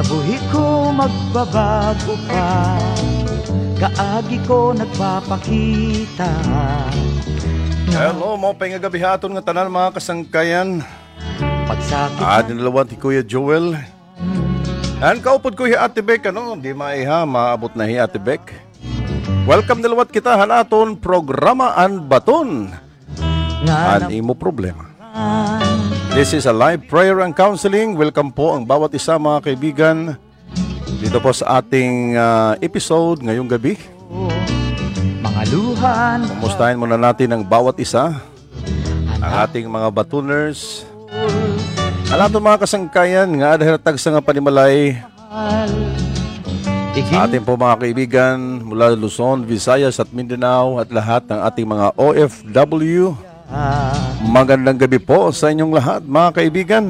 Nabuhi ko magbabago pa Kaagi ko nagpapakita Hello, mo pa nga gabihaton nga tanan mga kasangkayan. Pagsakit Ah, dinalawan ti Kuya Joel. An kaupod ko hi Ate Beck, ano? Di maiha, maabot na hi Ate Beck. Welcome dalawat kita hanaton programa an baton. An imo problema. This is a live prayer and counseling. Welcome po ang bawat isa mga kaibigan. Dito po sa ating ah, episode ngayong gabi. Mga luhan Kumustahin muna natin ang bawat isa. Ang ating mga batuners. Ating mga kasangkayan nga adahiratag sa nga panimalay ating po mga kaibigan mula Luzon, Visayas at Mindanao at lahat ng ating mga OFW. Magandang gabi po sa inyong lahat mga kaibigan.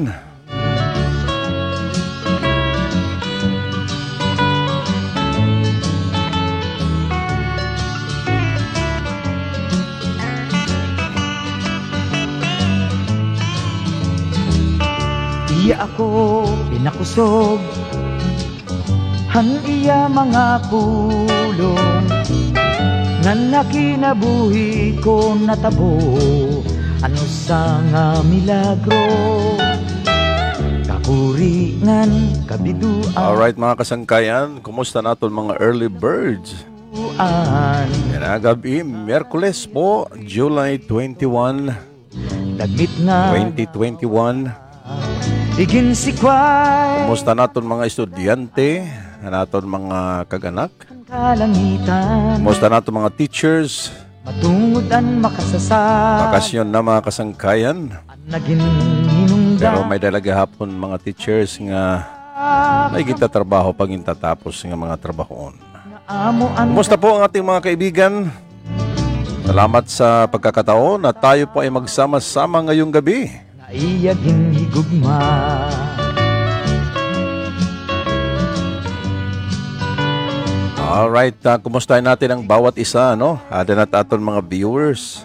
Iya ako pinakusog Han iya mga pulong Nga nakinabuhi ko natabo Ano sa nga milagro? Kakuringan kabiduan. Alright mga kasangkayan, kumusta naton mga early birds? Yan ang gabi, Merkules po, July 21, Dagmit nga 2021. Igin si Kumusta naton mga estudyante, naton mga kaganak? Kalangitan Kumusta naton mga teachers, Matungudan makasasa bakasyon na mga kasangkayan? Pero may dalaga hapon mga teachers nga may kita trabaho pag tatapos nga mga trabahoon. Ang Kumusta po ang ating mga kaibigan? Salamat sa pagkakataon na tayo po ay magsama-sama ngayong gabi. naiyagin higugma Alright, uh, kumustahin natin ang bawat isa, no? Ada na aton mga viewers.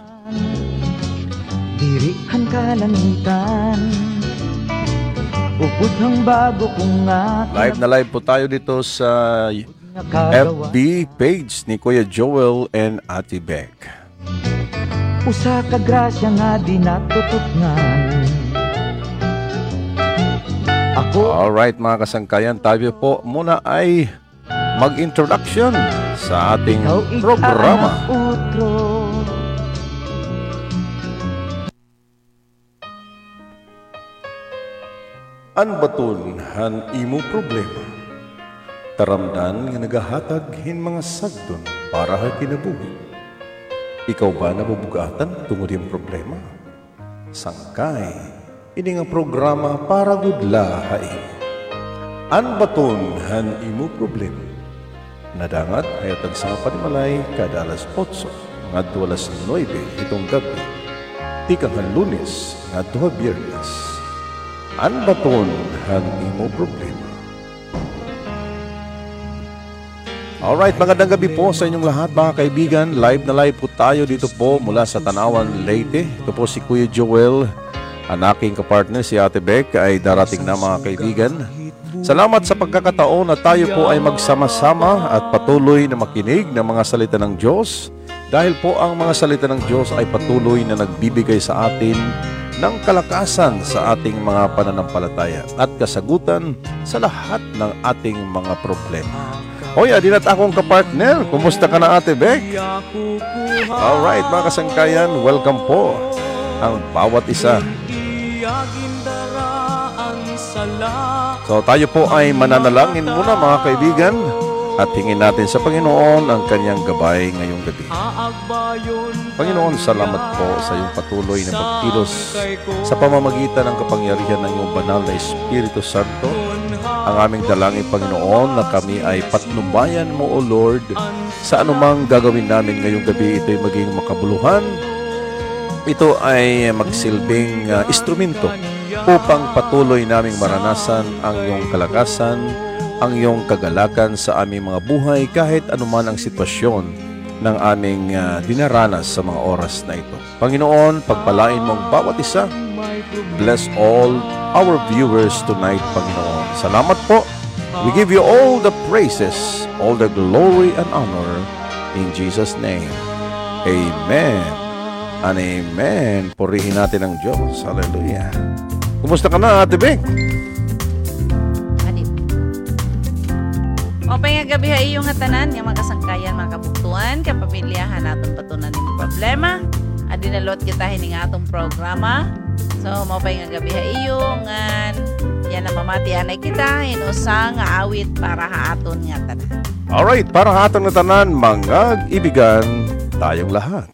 Dirihan kalangitan Upod ang bago kong nga Live na live po tayo dito sa FB page ni Kuya Joel and Ate Beck. Usa ka grasya nga di natutupngan Ako Alright mga kasangkayan, tayo po muna ay mag-introduction sa ating programa. An baton han imo problema. Taramdan nga nagahatag hin mga sagdon para ha kinabuhi. Ikaw ba nabubugatan tungod yung problema? Sangkay, ini nga programa para gudla hain. An baton han imo problema. Nadangat ay atag sa panimalay kada alas 8 ngadto alas 9 itong gabi. Tikang han lunes ngadto ha biyernes. An baton han imo problema. Alright, magandang gabi po sa inyong lahat mga kaibigan. Live na live po tayo dito po mula sa Tanawan, Leyte. Ito po si Kuya Joel, ang aking kapartner si Ate Beck ay darating na mga kaibigan. Salamat sa pagkakataon na tayo po ay magsama-sama at patuloy na makinig ng mga salita ng Diyos dahil po ang mga salita ng Diyos ay patuloy na nagbibigay sa atin ng kalakasan sa ating mga pananampalataya at kasagutan sa lahat ng ating mga problema. Hoy, adinat akong kapartner. Kumusta ka na Ate Beck? Alright, mga kasangkayan, welcome po ang bawat isa. So tayo po ay mananalangin muna mga kaibigan at hingin natin sa Panginoon ang kanyang gabay ngayong gabi. Panginoon, salamat po sa iyong patuloy na pagkilos sa pamamagitan ng kapangyarihan ng iyong banal na Espiritu Santo. Ang aming dalangin, Panginoon, na kami ay patnubayan mo, O Lord, sa anumang gagawin namin ngayong gabi, ito'y maging makabuluhan. Ito ay magsilbing uh, instrumento upang patuloy naming maranasan ang iyong kalakasan, ang iyong kagalakan sa aming mga buhay kahit anuman ang sitwasyon ng aming uh, dinaranas sa mga oras na ito. Panginoon, pagpalain mo ang bawat isa. Bless all our viewers tonight, Panginoon. Salamat po We give you all the praises, all the glory and honor in Jesus' name. Amen and amen. Purihin natin ang Diyos. Hallelujah. Kumusta ka na, Ate Beng? Adip. O nga gabi ha iyong hatanan, nga mga kasangkayan, mga kabuktuan, kapamilyahan naton patunan ng problema. At dinalot kita hining atong programa. So, mapay nga gabi ha iyong nga yan na mamatian ay kita, inusa nga awit para ha aton nga tanan. Alright, para sa ating tanan, mga ibigan tayong lahat.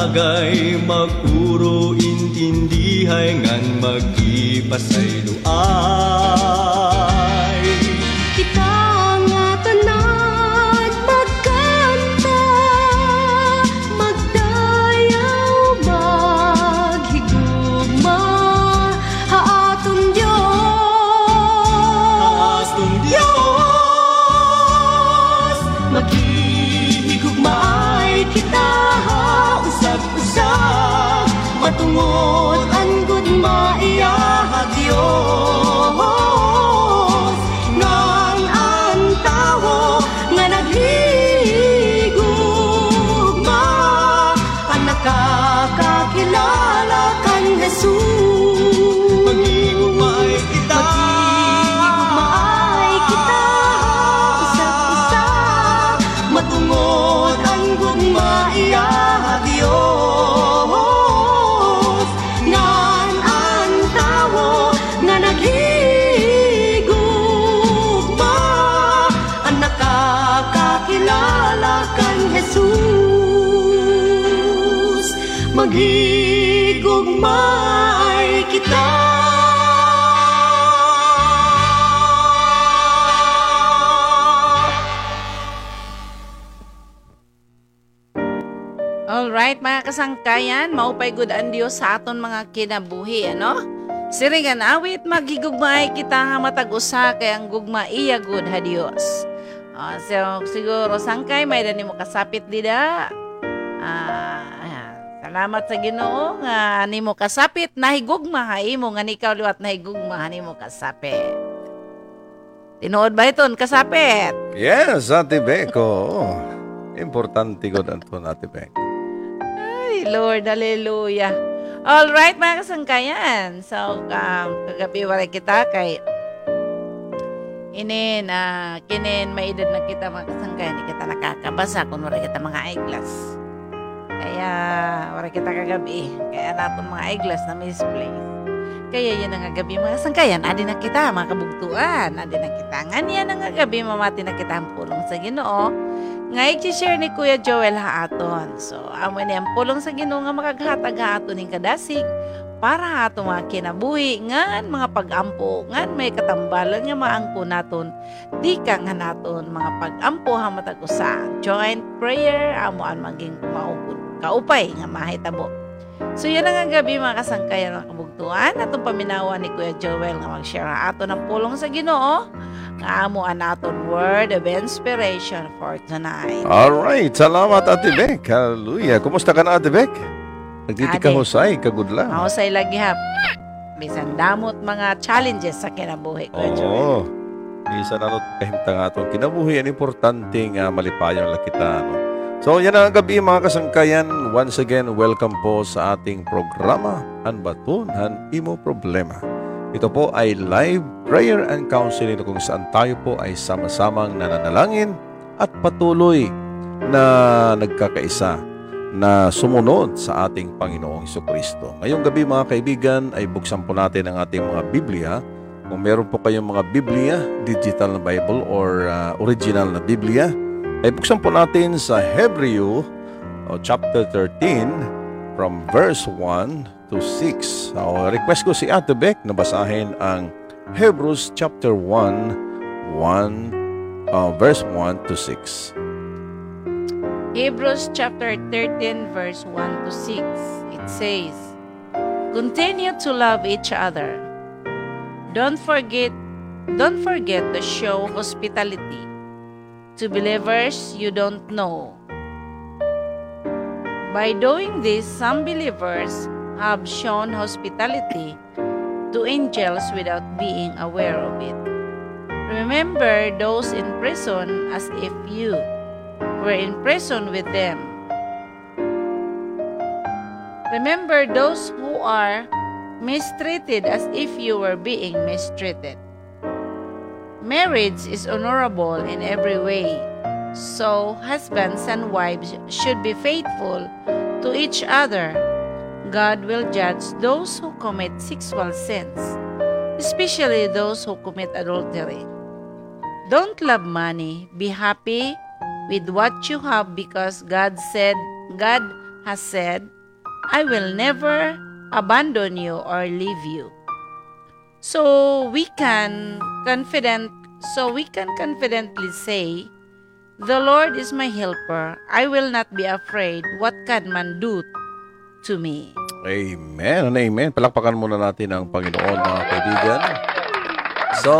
Magihatagay magpuro intindihay ngan magipasay luay Alright, mga kasangkayan, maupay good ang Diyos sa aton mga kinabuhi, ano? Siringan awit, maghigugmay kita nga matag-usa kay ang gugma iya good ha Diyos. Ah, so, siguro sangkay, may dani mo kasapit dida. Ah, salamat sa ginoo nga ni mo kasapit, nahigugma ha imo nga nikaw liwat nahigugma ha ni mo kasapit. Tinuod ba iton kasapit? Yes, Ate Beko. Importante ko na ito, Ate Beko. Ay, Lord, hallelujah. All right, mga kasangkayan. So, um, kagabi wala kita kay inin ah, kinin may edad na kita mga kasangkayan. Di kita nakakabasa kung wala kita mga eyeglass. Kaya wala kita kagabi. Kaya naton mga eyeglass na misplaced kaya yun ang gabi mga sangkayan adi na kita mga kabugtuan. Adi na kita. Ngan yan ang gabi mamati na kita ang pulong sa ginoo nga i-share ni Kuya Joel haaton so amo ni pulong sa ginoo nga makaghatag haaton ning kadasig para ato mga kinabuhi ngan mga pagampo ngan may katambalan nga maangko naton. Di ka nga naton mga pagampo ha matag usa joint prayer amo an maging maupod kaupay nga mahitabo so yun ang ang gabi mga kasangkayan mga kabugtuan atong paminawa ni Kuya Joel nga mag-share ha ato ng pulong sa Ginoo nga amo an aton word of inspiration for tonight Alright, salamat Ate Beck. Hallelujah. Kumusta ka na Ate Beck? Nagtiti ka husay, kagudla. mahusay lagi ha bisan damot mga challenges sa kinabuhi Kuya Joel Oo. Isa na nung kahimta nga itong kinabuhi. Ang importante nga malipayon lang kita. No? So, yan ang gabi mga kasangkayan. Once again, welcome po sa ating programa, Hanbatun, Han Imo Problema. Ito po ay live prayer and counseling kung saan tayo po ay sama-samang nananalangin at patuloy na nagkakaisa na sumunod sa ating Panginoong Kristo. Ngayong gabi mga kaibigan ay buksan po natin ang ating mga Biblia. Kung meron po kayong mga Biblia, digital na Bible or uh, original na Biblia, ay buksan po natin sa Hebreo o chapter 13 from verse 1 to 6. So, request ko si Ate Beck na basahin ang Hebrews chapter 1, 1 uh, verse 1 to 6. Hebrews chapter 13 verse 1 to 6. It says, Continue to love each other. Don't forget don't forget to show hospitality to believers you don't know. By doing this, some believers have shown hospitality to angels without being aware of it. Remember those in prison as if you were in prison with them. Remember those who are mistreated as if you were being mistreated. Marriage is honorable in every way, so husbands and wives should be faithful to each other. God will judge those who commit sexual sins, especially those who commit adultery. Don't love money. Be happy with what you have because God said, God has said, I will never abandon you or leave you. So we can confident so we can confidently say, The Lord is my helper. I will not be afraid. What can man do to me? Amen and amen. Palakpakan muna natin ang Panginoon mga kaibigan. So,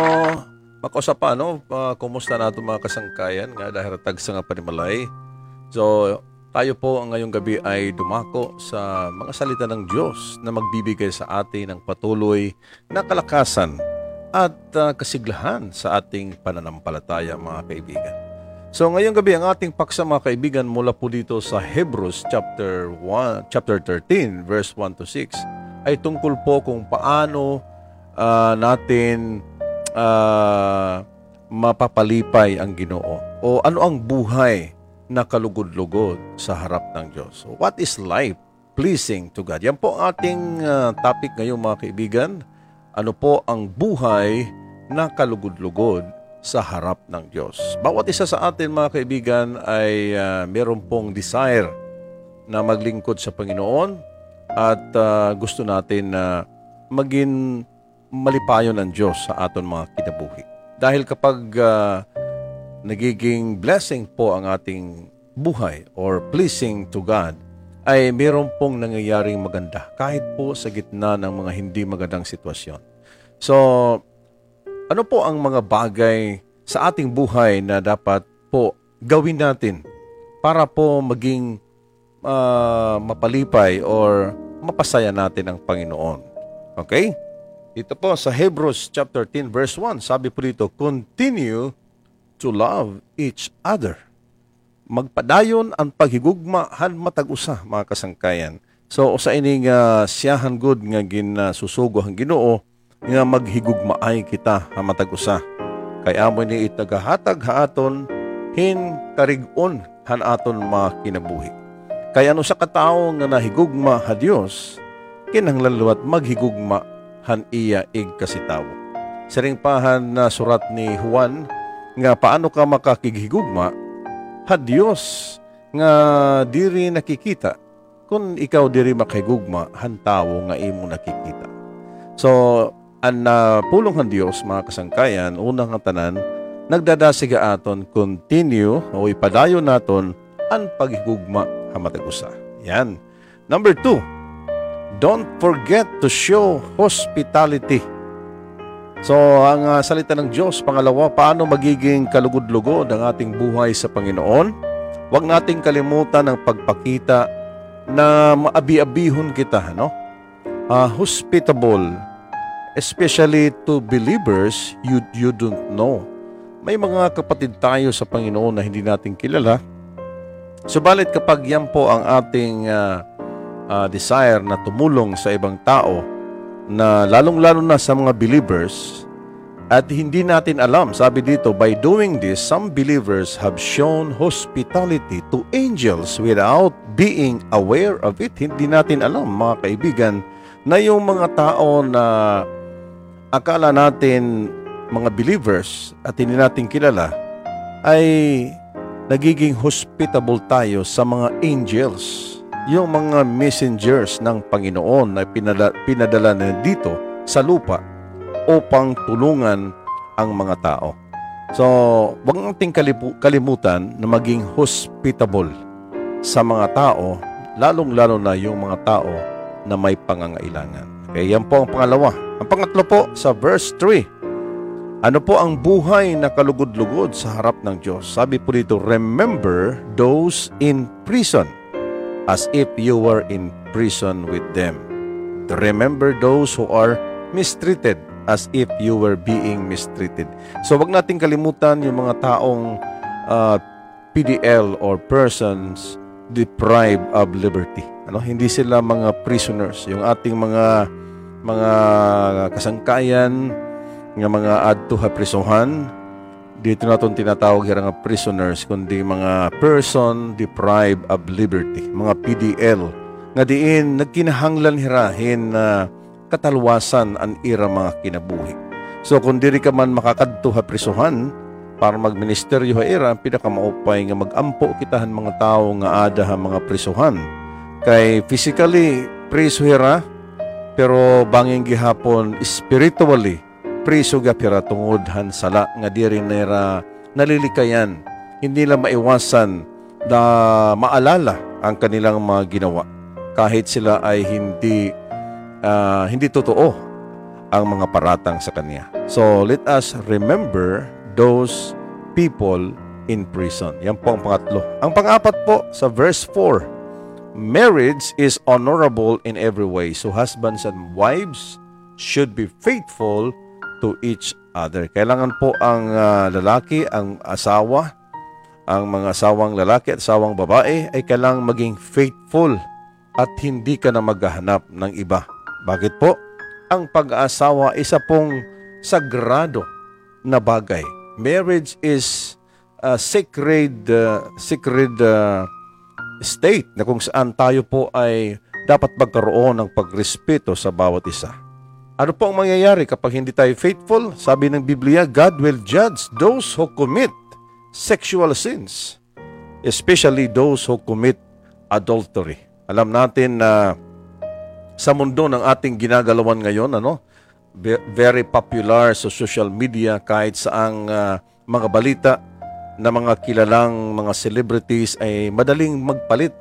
makusap pa, no? Uh, kumusta na ito mga kasangkayan nga dahil tagsa nga panimalay. So, tayo po ngayong gabi ay dumako sa mga salita ng Diyos na magbibigay sa atin ng patuloy na kalakasan at uh, kasiglahan sa ating pananampalataya mga kaibigan. So ngayong gabi ang ating paksa mga kaibigan mula po dito sa Hebrews chapter 1 chapter 13 verse 1 to 6 ay tungkol po kung paano ah, natin ah, mapapalipay ang Ginoo o ano ang buhay na kalugod-lugod sa harap ng Diyos. What is life pleasing to God? Yan po ang ating ah, topic ngayon mga kaibigan. Ano po ang buhay na kalugod-lugod sa harap ng Diyos. Bawat isa sa atin mga kaibigan ay uh, meron pong desire na maglingkod sa Panginoon at ah, gusto natin na maging malipayon ng Diyos sa aton mga kinabuhi. Dahil kapag ah, nagiging blessing po ang ating buhay or pleasing to God, ay meron pong nangyayaring maganda kahit po sa gitna ng mga hindi magandang sitwasyon. So, ano po ang mga bagay sa ating buhay na dapat po gawin natin para po maging ah, mapalipay or mapasaya natin ang Panginoon? Okay? Ito po sa Hebrews chapter 10 verse 1, sabi po dito, continue to love each other. Magpadayon ang paghigugma han matag usa mga kasangkayan. So usa ini nga siyahan good nga ginasusugo ang Ginoo nga maghigugmaay kita ha matag usa. kay amo ni itagahatag haaton hin karigon han aton mga kinabuhi. Kaya ano sa katao nga nahigugma ha Dios, kinahanglan maghigugma han iya ig kasitawo. Siring pahan na surat ni Juan nga paano ka makakighigugma ha Dios nga diri nakikita kung ikaw diri makahigugma han tawo nga imo nakikita. So ang uh, pulong ng Dios mga kasangkayan unang ang tanan nagdadasiga aton continue o ipadayon naton ang paghigugma hamatagusa. Yan. Number two, don't forget to show hospitality. So, ang uh, salita ng Diyos, pangalawa, paano magiging kalugod-lugod ang ating buhay sa Panginoon? Huwag nating kalimutan ang pagpakita na maabi-abihon kita, no? Uh, hospitable, especially to believers you, you don't know. May mga kapatid tayo sa Panginoon na hindi natin kilala. Subalit kapag yan po ang ating uh, uh, desire na tumulong sa ibang tao, na lalong-lalo na sa mga believers, at hindi natin alam, sabi dito, by doing this, some believers have shown hospitality to angels without being aware of it. Hindi natin alam, mga kaibigan, na yung mga tao na akala natin mga believers at hindi natin kilala ay nagiging hospitable tayo sa mga angels, yung mga messengers ng Panginoon na pinadala, pinadala na dito sa lupa upang tulungan ang mga tao. So, wag nating kalimutan na maging hospitable sa mga tao, lalong-lalo na yung mga tao na may pangangailangan. Kaya yan po ang pangalawa. Ang pangatlo po sa verse 3. Ano po ang buhay na kalugod-lugod sa harap ng Diyos? Sabi po dito, remember those in prison as if you were in prison with them. Remember those who are mistreated as if you were being mistreated. So wag nating kalimutan yung mga taong uh, PDL or persons deprived of liberty. Ano, hindi sila mga prisoners. Yung ating mga mga kasangkayan nga mga adto ha prisohan dito naton tinatawag hira nga prisoners kundi mga person deprived of liberty mga PDL nga diin nagkinahanglan hirahin na katalwasan ang ira mga kinabuhi. So kung diri ka man makakadto ha prisohan para magministeryo ha ira pinakamaupay nga magampo kitahan mga tao nga ada ha mga prisuhan. Kay physically priso hira pero banging gihapon spiritually priso gapira tungod han sala nga diri nera nalilikayan hindi nila maiwasan na maalala ang kanilang mga ginawa kahit sila ay hindi uh, hindi totoo ang mga paratang sa kanya. So let us remember those people in prison. Yan po ang pangatlo. Ang pangapat po sa verse 4 Marriage is honorable in every way. So husbands and wives should be faithful to each other. Kailangan po ang uh, lalaki, ang asawa, ang mga asawang lalaki at asawang babae ay kailangang maging faithful at hindi ka na maghahanap ng iba. Bakit po? Ang pag-aasawa isa pong sagrado na bagay. Marriage is a sacred uh, sacred uh, state na kung saan tayo po ay dapat magkaroon ng pagrespeto sa bawat isa. Ano po ang mangyayari kapag hindi tayo faithful? Sabi ng Biblia, God will judge those who commit sexual sins, especially those who commit adultery. Alam natin na sa mundo ng ating ginagalawan ngayon, ano, very popular sa social media kahit sa ang uh, mga balita na mga kilalang mga celebrities ay madaling magpalit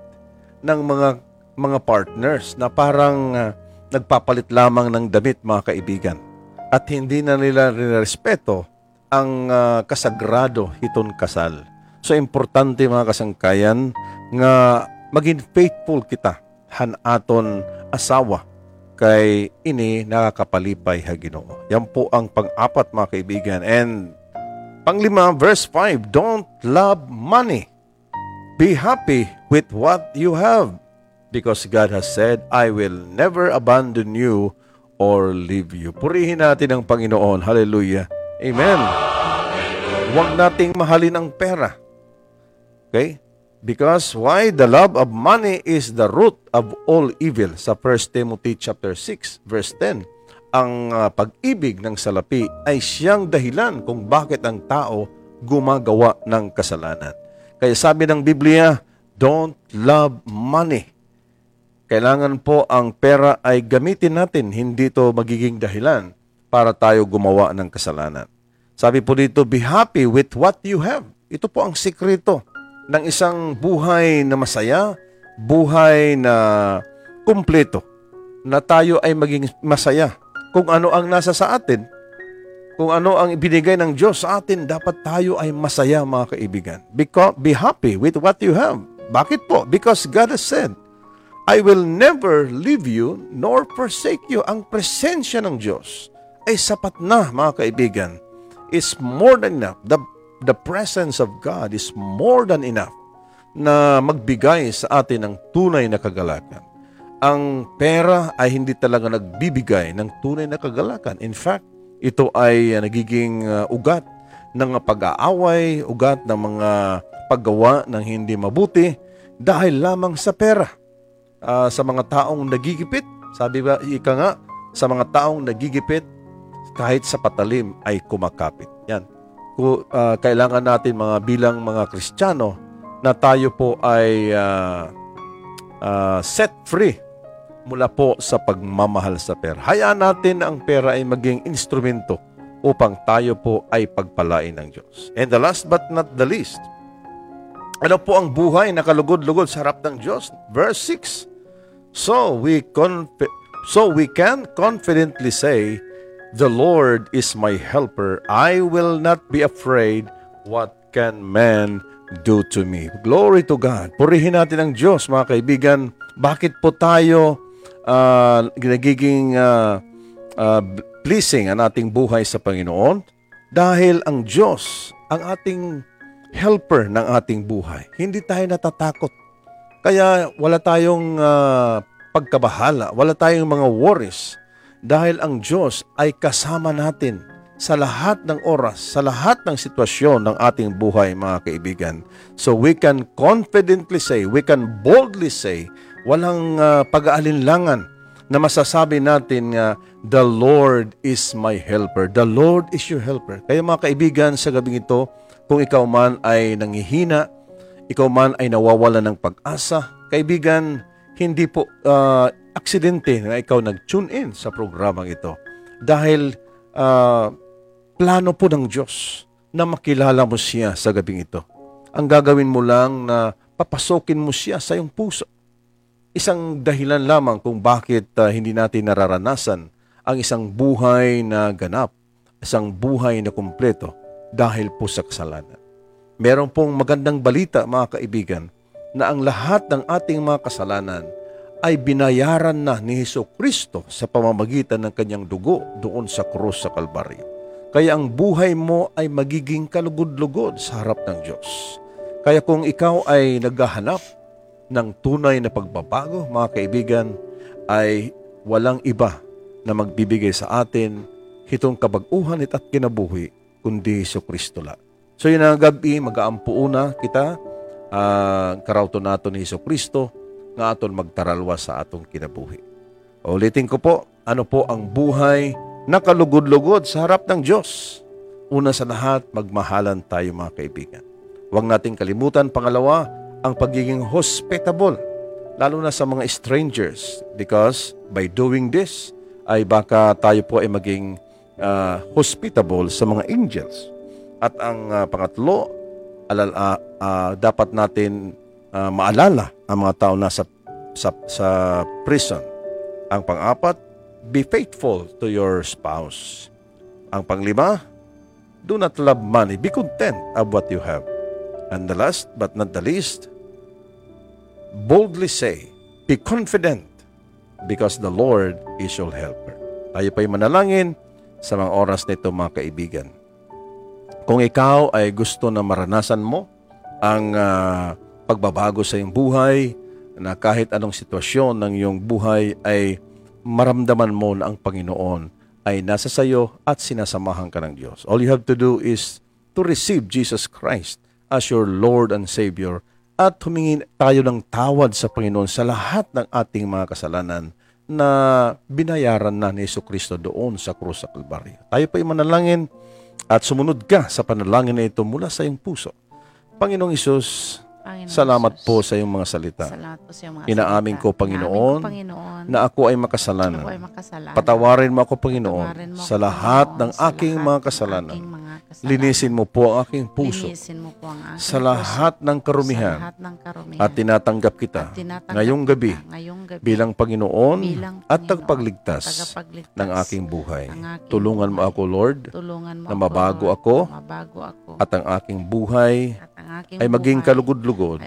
ng mga mga partners na parang uh, nagpapalit lamang ng damit mga kaibigan at hindi na nila respeto ang uh, kasagrado hiton kasal. So importante mga kasangkayan nga maging faithful kita han aton asawa kay ini nakakapalipay ha Ginoo. Yan po ang pang-apat mga kaibigan and Panglima, verse 5, Don't love money. Be happy with what you have because God has said, I will never abandon you or leave you. Purihin natin ang Panginoon. Hallelujah. Amen. Huwag nating mahalin ang pera. Okay? Because why? The love of money is the root of all evil. Sa 1 Timothy chapter 6, verse 10. Ang ah, pag-ibig ng salapi ay siyang dahilan kung bakit ang tao gumagawa ng kasalanan. Kaya sabi ng Biblia, don't love money. Kailangan po ang pera ay gamitin natin, hindi to magiging dahilan para tayo gumawa ng kasalanan. Sabi po dito, be happy with what you have. Ito po ang sikreto ng isang buhay na masaya, buhay na kumpleto, na tayo ay maging masaya. Kung ano ang nasa sa atin, kung ano ang ibinigay ng Diyos sa atin, dapat tayo ay masaya mga kaibigan. Because, be happy with what you have. Bakit po? Because God has said, I will never leave you nor forsake you. Ang presensya ng Diyos ay sapat na mga kaibigan. Is more than enough. The, the presence of God is more than enough na magbigay sa atin ng tunay na kagalakan. Ang pera ay hindi talaga nagbibigay ng tunay na kagalakan. In fact, ito ay uh, nagiging uh, ugat ng pag-aaway, ugat ng mga paggawa ng hindi mabuti dahil lamang sa pera. Uh, sa mga taong nagigipit, sabi ba, ika nga, sa mga taong nagigipit, kahit sa patalim ay kumakapit. Yan. Uh, kailangan natin mga bilang mga Kristiyano na tayo po ay uh, uh, set free mula po sa pagmamahal sa pera. Hayaan natin na ang pera ay maging instrumento upang tayo po ay pagpalain ng Diyos. And the last but not the least, ano po ang buhay na kalugod-lugod sa harap ng Diyos? Verse 6. So we conf- so we can confidently say, The Lord is my helper. I will not be afraid. What can man do to me? Glory to God. Purihin natin ang Diyos, mga kaibigan. Bakit po tayo uh, nagiging uh, uh, pleasing ang ating buhay sa Panginoon dahil ang Diyos ang ating helper ng ating buhay. Hindi tayo natatakot. Kaya wala tayong uh, pagkabahala, wala tayong mga worries dahil ang Diyos ay kasama natin sa lahat ng oras, sa lahat ng sitwasyon ng ating buhay, mga kaibigan. So we can confidently say, we can boldly say, walang uh, pag-aalinlangan na masasabi natin nga, the Lord is my helper. The Lord is your helper. Kaya mga kaibigan, sa gabing ito, kung ikaw man ay nangihina, ikaw man ay nawawala ng pag-asa, kaibigan, hindi po uh, aksidente na ikaw nag-tune in sa programang ito. Dahil uh, plano po ng Diyos na makilala mo siya sa gabing ito. Ang gagawin mo lang na papasokin mo siya sa iyong puso. Isang dahilan lamang kung bakit uh, hindi natin nararanasan ang isang buhay na ganap, isang buhay na kumpleto dahil po sa kasalanan. Meron pong magandang balita mga kaibigan na ang lahat ng ating mga kasalanan ay binayaran na ni Heso Kristo sa pamamagitan ng kanyang dugo doon sa krus sa Kalbaryo. Kaya ang buhay mo ay magiging kalugod-lugod sa harap ng Diyos. Kaya kung ikaw ay naghahanap ng tunay na pagbabago, mga kaibigan, ay walang iba na magbibigay sa atin hitong kabaguhan at kinabuhi, kundi Heso Kristo la. So yun ang gabi, mag-aampo una kita, uh, karauto nato ni Heso Kristo, nga aton magtaralwa sa atong kinabuhi. Ulitin ko po, ano po ang buhay nakalugod-lugod sa harap ng Diyos. Una sa lahat, magmahalan tayo mga kaibigan. Huwag nating kalimutan, pangalawa, ang pagiging hospitable, lalo na sa mga strangers. Because by doing this, ay baka tayo po ay maging uh, hospitable sa mga angels. At ang uh, pangatlo, alal, uh, uh, dapat natin uh, maalala ang mga tao na sa, sa, sa prison. Ang pang-apat, be faithful to your spouse. Ang panglima, do not love money. Be content of what you have. And the last but not the least, boldly say, be confident because the Lord is your helper. Tayo pa'y manalangin sa mga oras na ito mga kaibigan. Kung ikaw ay gusto na maranasan mo ang uh, pagbabago sa iyong buhay, na kahit anong sitwasyon ng iyong buhay ay maramdaman mo na ang Panginoon ay nasa sayo at sinasamahan ka ng Diyos. All you have to do is to receive Jesus Christ as your Lord and Savior at humingi tayo ng tawad sa Panginoon sa lahat ng ating mga kasalanan na binayaran na ni Yesu Kristo doon sa krus sa Kalbaryo. Tayo pa manalangin at sumunod ka sa panalangin na ito mula sa iyong puso. Panginoong Isus, Panginoon salamat Jesus. po sa iyong mga salita. Salamat po sa iyong mga Inaamin salita. ko, Panginoon, Inaamin ko, Panginoon, Na ako ay makasalanan. ako ay makasalanan. Patawarin mo ako, Panginoon, mo sa lahat Panginoon, ng aking mga kasalanan. aking mga kasalanan. Linisin mo po ang aking puso Linisin mo po ang aking sa lahat ng puso, karumihan sa lahat ng karumihan. at tinatanggap kita At tinatanggap ngayong gabi ngayong gabi bilang Panginoon bilang at Panginoon tagapagligtas at tagapagligtas ng aking buhay. ng aking Tulungan mo buhay. ako, Lord, Tulungan mo na mabago Lord, ako na mabago ako at ang aking buhay at ang aking ay maging kalugod-lugod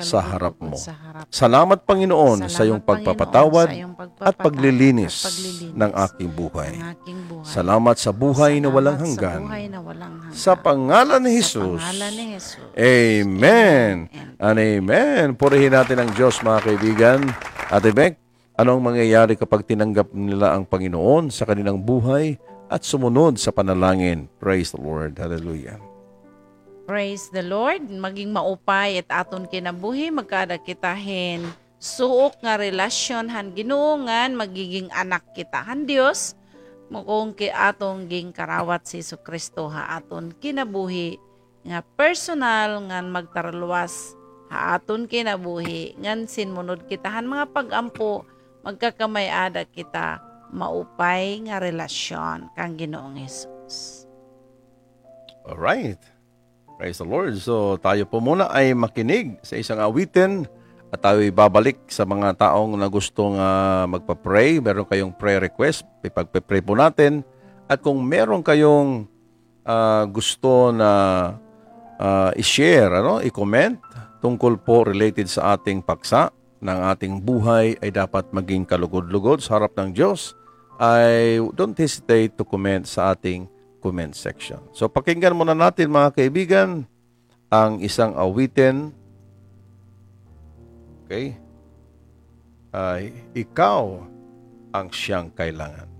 sa harap mo. Sa harap. Salamat, Panginoon, Salamat, sa iyong pagpapatawad sa iyong at pagpapatawad paglilinis at paglilinis ng aking buhay. ng aking buhay. Salamat sa buhay na Salamat walang sa hanggan. buhay na walang hanggan. Sa pangalan ni Sa Jesus. pangalan ni Jesus. Amen. Amen. And amen. Purihin natin ang Diyos, mga kaibigan. Ate Beck, anong mangyayari kapag tinanggap nila ang Panginoon sa kanilang buhay at sumunod sa panalangin? Praise the Lord. Hallelujah. Praise the Lord. Maging maupay at aton kinabuhi, magkada kitahin. Suok nga relasyon han ginuungan, magiging anak kita han Dios. Mukong ki atong ging karawat si Jesu Kristo ha aton kinabuhi nga personal ngan magtarluwas ha aton kinabuhi ngan sinmunod kita han mga pagampo magkakamayada kita maupay nga relasyon kang Ginoong Hesus. All right. Praise the Lord. So tayo po muna ay makinig sa isang awitin at tayo babalik sa mga taong na gustong uh, magpa-pray. Meron kayong prayer request, ipagpe-pray po natin. At kung meron kayong ah, gusto na ah, i-share, ano, i-comment tungkol po related sa ating paksa ng ating buhay ay dapat maging kalugod-lugod sa harap ng Diyos, ay don't hesitate to comment sa ating comment section. So pakinggan muna natin mga kaibigan ang isang awitin. Okay? Ay ikaw ang siyang kailangan.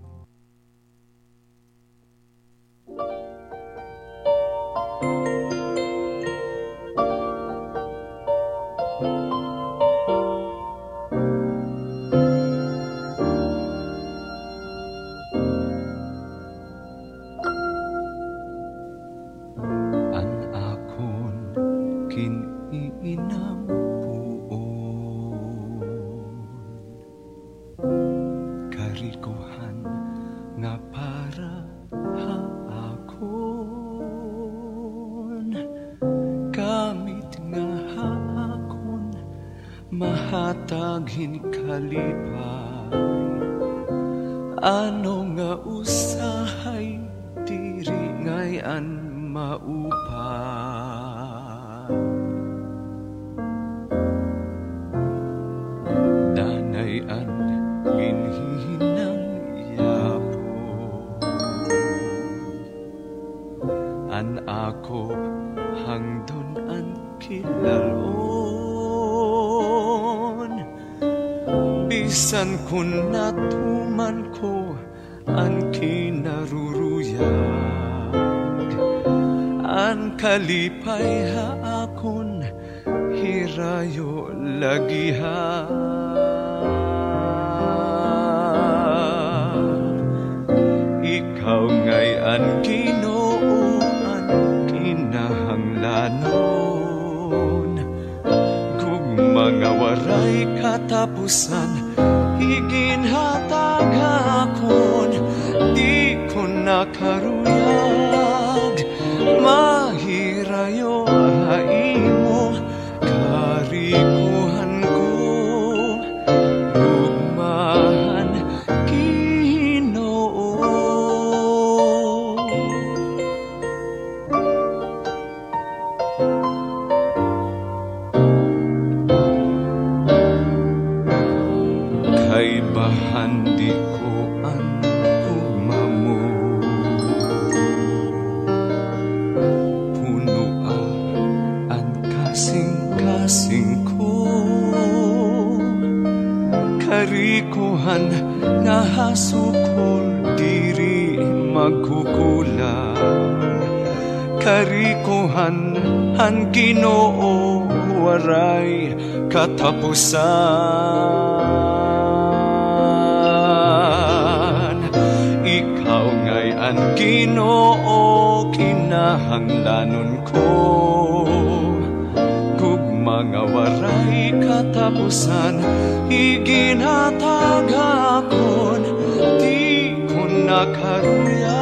Mahataghin kalipay. Ano nga usahay diri ngayon maupay kalipay ha akon hirayo lagiha. Ikaw ngay an ginoo an kinahanglanon. Kung mga waray katapusan katapusan. Ikaw ngay an Ginoo kinahanglanon ko. Kug mga waray katapusan Iginhatag akon Di ko nakaruyag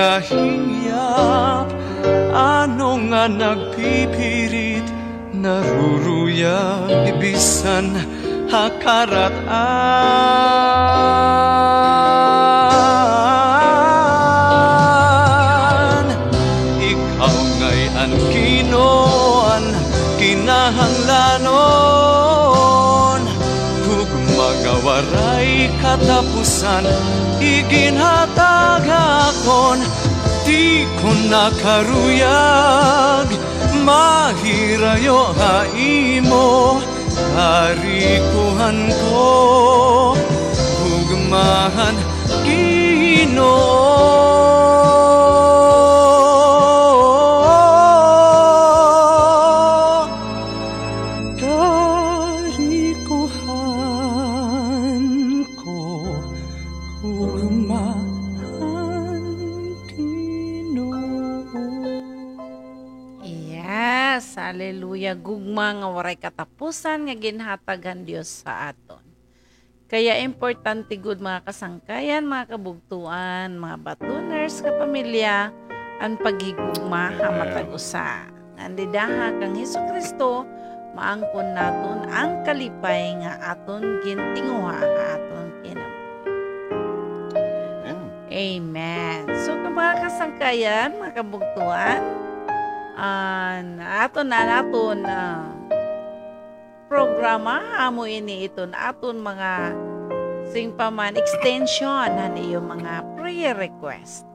nga hingyap Ano nga nagpipirit? Naruruyag ibisan Hakarat an. Ikaw ngay an kinoan Kinahanglanon. Kug magawaray katapusan Iginhatag akon Di ko nakaruyag. Mahirayo haimo Karikuhan ko. Hugmahan Ginoo katapusan nga ginhatagan Dios sa aton. Kaya importante gud mga kasangkayan, mga kabugtuan, mga batuners, kapamilya, ang pagigugma ha matag usa. Andidaha kang Hesus Kristo, maangkon naton ang kalipay nga aton gintinguha ha aton kinabuhi. Amen. So, mga kasangkayan, mga kabugtuan, an aton na naton ah, programa amo ini iton aton mga sing paman extension hani yung mga prayer request.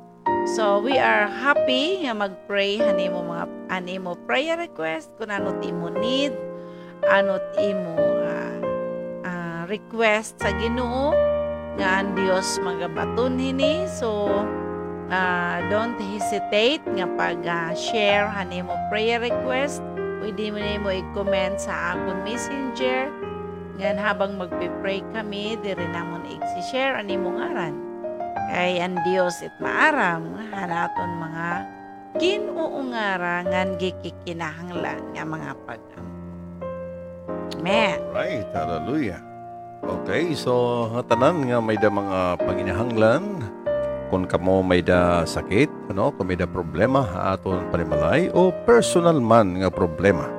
So we are happy nga mag-pray hani mo mga ani mo prayer request kung ano imo need, ano imo ah, ah, request sa Ginoo nga ang Dios magabaton hini. So Ah, don't hesitate nga pag-share hani mo prayer request. Pwede mo na mo i-comment sa akong messenger. Ngan habang magpe-pray kami, diri namon i-share ani mo ngaran. Kay ang Dios it maaram hanaton mga kinuungara ngan gikikinahanglan nga mga pag Amen. Right, hallelujah. Okay, so tanan nga may da mga panginahanglan kung kamo may da sakit, ano, kung may da problema aton panimalay o personal man nga problema.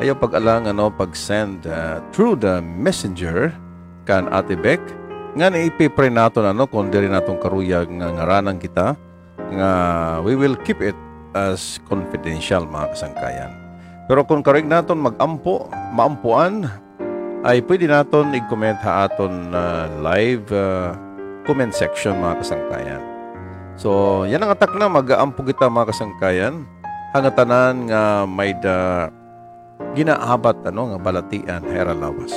Ayaw pag-alang ano pag-send uh, through the messenger kan Ate Beck nga naipipray naton ano kung diri naton karuyag nga ngaranan kita nga we will keep it as confidential mga kasangkayan. Pero kung karig naton magampo, maampuan, ay pwede naton i-comment ha aton uh, live uh, comment section mga kasangkayan. So, yan ang atak na mag-aampo kita mga kasangkayan. Hangatanan nga may da ginaabat ano nga balatian hera lawas.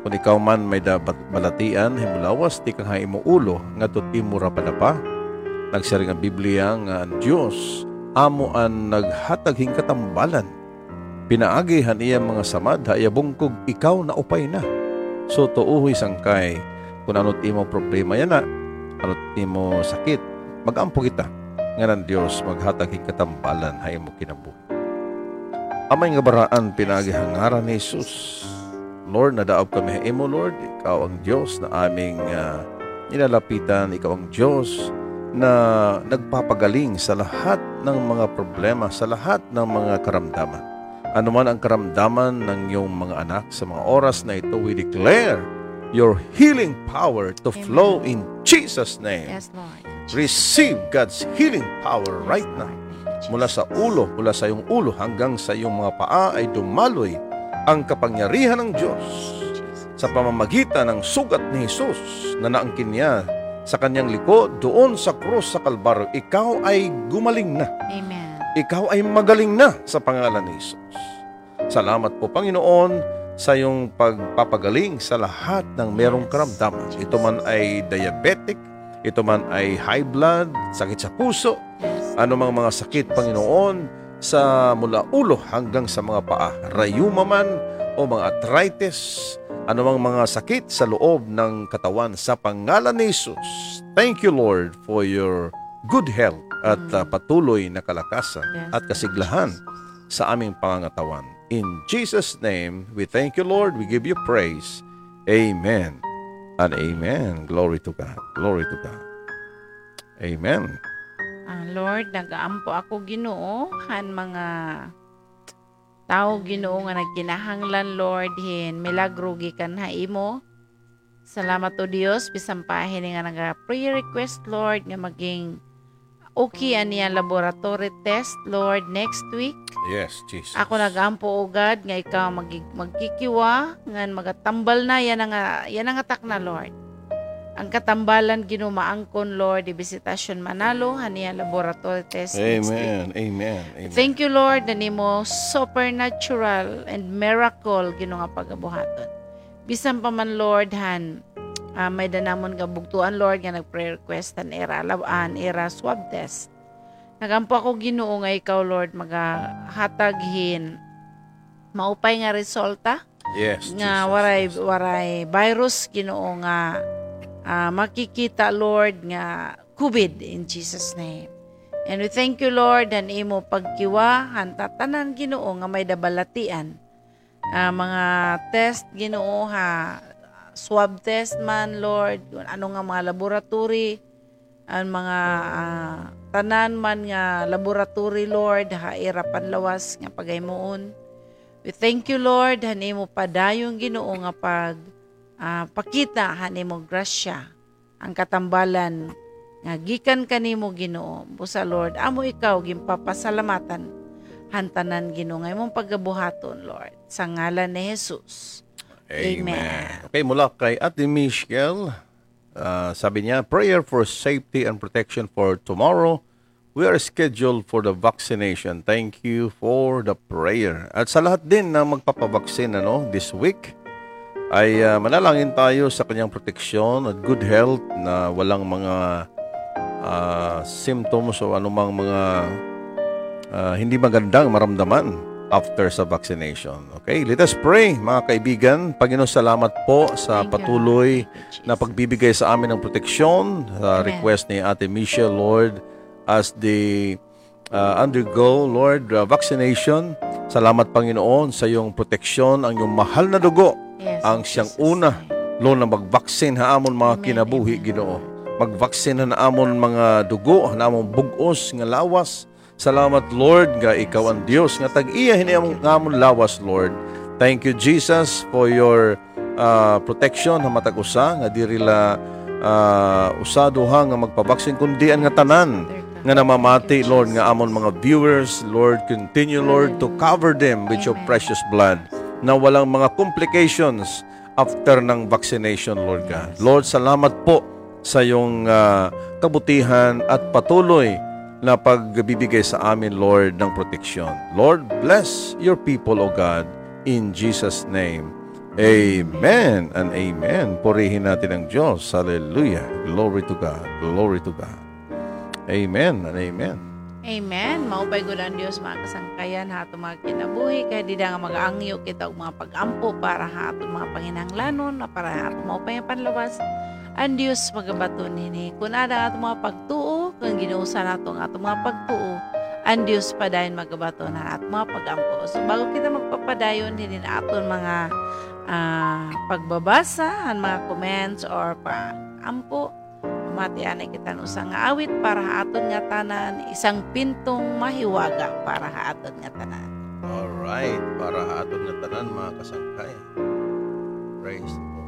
Kung ikaw man may da balatian himulawas di kang haimo ulo nga tutimo ra padapa. Nagsari nga Biblia nga ang Dios amo ang naghatag hing katambalan pinaagihan iya mga samad ha iya bungkog ikaw na upay na. So tuuhoy sangkay kung ano't imo problema yan na, ano't imo sakit, magampo kita. Nga ng Diyos maghatag katambalan ha imo kinabuhi. Amay nga baraan pinagihangaran ni Jesus. Lord, nadaog kami imo, Lord. Ikaw ang Diyos na aming ah, nilalapitan. Ikaw ang Diyos na nagpapagaling sa lahat ng mga problema, sa lahat ng mga karamdaman. Ano man ang karamdaman ng iyong mga anak sa mga oras na ito, we declare your healing power to Amen. flow in Jesus' name. Yes, Lord. Receive God's healing power right now. Mula sa ulo, mula sa iyong ulo hanggang sa iyong mga paa ay dumaloy ang kapangyarihan ng Diyos sa pamamagitan ng sugat ni Jesus na naangkin niya sa kanyang likod doon sa krus sa Kalbaryo, ikaw ay gumaling na. Amen. Ikaw ay magaling na sa pangalan ni Jesus. Salamat po Panginoon sa iyong pagpapagaling sa lahat ng merong karamdaman. Ito man ay diabetic, ito man ay high blood, sakit sa puso, Yes. anumang mga sakit Panginoon sa mula ulo hanggang sa mga paa, rayuma man o mga arthritis, anumang mga sakit sa loob ng katawan sa pangalan ni Jesus. Thank you Lord for your good health at uh, patuloy na kalakasan at kasiglahan sa aming pangangatawan. In Jesus' name, we thank you Lord, we give you praise. Amen and amen. Glory to God. Glory to God. Amen. Ah, Lord, nagaampo ako Ginoo han mga tao Ginoo nga nagkinahanglan Lord hin milagro gikan ha imo. Salamat o Dios bisan pa nga naga prayer request Lord nga maging okay aniya laboratory test Lord next week. Yes, Jesus. Ako nagampo o God nga ikaw magig magkikiwa ngan magatambal na yan nga yan ang atak na Lord. Ang katambalan ginumaangkon Lord ibisitasyon manalo haniya laboratory test next week. Amen. Amen. Amen. Thank you Lord na nimo supernatural and miracle gino nga pagabuhaton. Bisan pa man Lord han ah, may danamon nga bugtuan Lord nga nag-prayer request an era lawan era swab test. Nagampo ako Ginoo nga ikaw Lord magahataghin maupay nga resulta Yes, nga Jesus. waray Yes. waray virus Ginoo nga ah, makikita Lord nga COVID in Jesus name. And we thank you Lord and imo pagkiwa hanta tanan Ginoo nga may dabalatian. Ah, mga test Ginoo ha swab test man Lord. Kung ano nga mga laboratory. Ang mga ah, tanan man nga laboratory Lord. Ha ira panlawas nga pagaymoon. We thank you Lord. Hanimo padayong Ginoo nga pag ah, pakita. Hanimo grasya ang katambalan nga gikan kanimo Ginoo. Busa Lord, amo ikaw gimpapasalamatan. Hantanan Ginoo nga imong pagabuhaton Lord. Sa ngalan ni Jesus. Amen. Okay, mula kay Ate Michelle, ah, sabi niya, prayer for safety and protection for tomorrow. We are scheduled for the vaccination. Thank you for the prayer. At sa lahat din na magpapabaksin ano, this week, ay ah, manalangin tayo sa kanyang proteksyon at good health na walang mga ah, symptoms o anumang mga ah, hindi magandang maramdaman after sa vaccination. Okay, let us pray mga kaibigan. Panginoon, salamat po sa patuloy na pagbibigay sa amin ng proteksyon. Sa request ni Ate Michelle, Lord, as they uh, undergo, Lord, uh, vaccination. Salamat, Panginoon, sa iyong proteksyon, ang iyong mahal na dugo, Yes, ang siyang Jesus' una. Lord, na mag-vaccine ha amon mga Amen, kinabuhi, Ginoo. Mag-vaccine na amon mga dugo, na amon bugos nga lawas. Salamat, Lord, nga ikaw ang Dios nga tag-iya hini among nga amon lawas, Lord. Thank you, Jesus, for your uh, protection na matag-usa nga diri la uh, usaduha nga magpabaksin kundi ang nga tanan nga namamati, Lord, nga amon mga viewers, Lord, continue, Lord, to cover them with your precious blood na walang mga complications after ng vaccination, Lord God. Lord, salamat po sa iyong ah, kabutihan at patuloy na pagbibigay sa amin, Lord, ng proteksyon. Lord, bless your people, O God, in Jesus' name. Amen and amen. Purihin natin ang Diyos. Hallelujah. Glory to God. Glory to God. Amen and amen. Amen. Maupay gud ang Dios mga kasangkayan ha ato mga kinabuhi kay di nga mag-angyo kita og mga pag-ampo para ha ato mga panginahanglanon na para ha ato maupay ang panlabas. Ang Dios magabaton nini. Kung ada ato mga pagtuo, kung ginuusa nato ang ato mga pagtuo, ang Dios padayon magabaton na ato mga pag-ampo. So bago kita magpapadayon hindi na aton mga ah, pagbabasa, ang mga comments or pag-ampo, Mati anay kita no sa nga awit para haaton nga tanan isang pintong mahiwaga para haaton nga tanan. Alright. Para haton nga tanan mga kasangkay. Praise the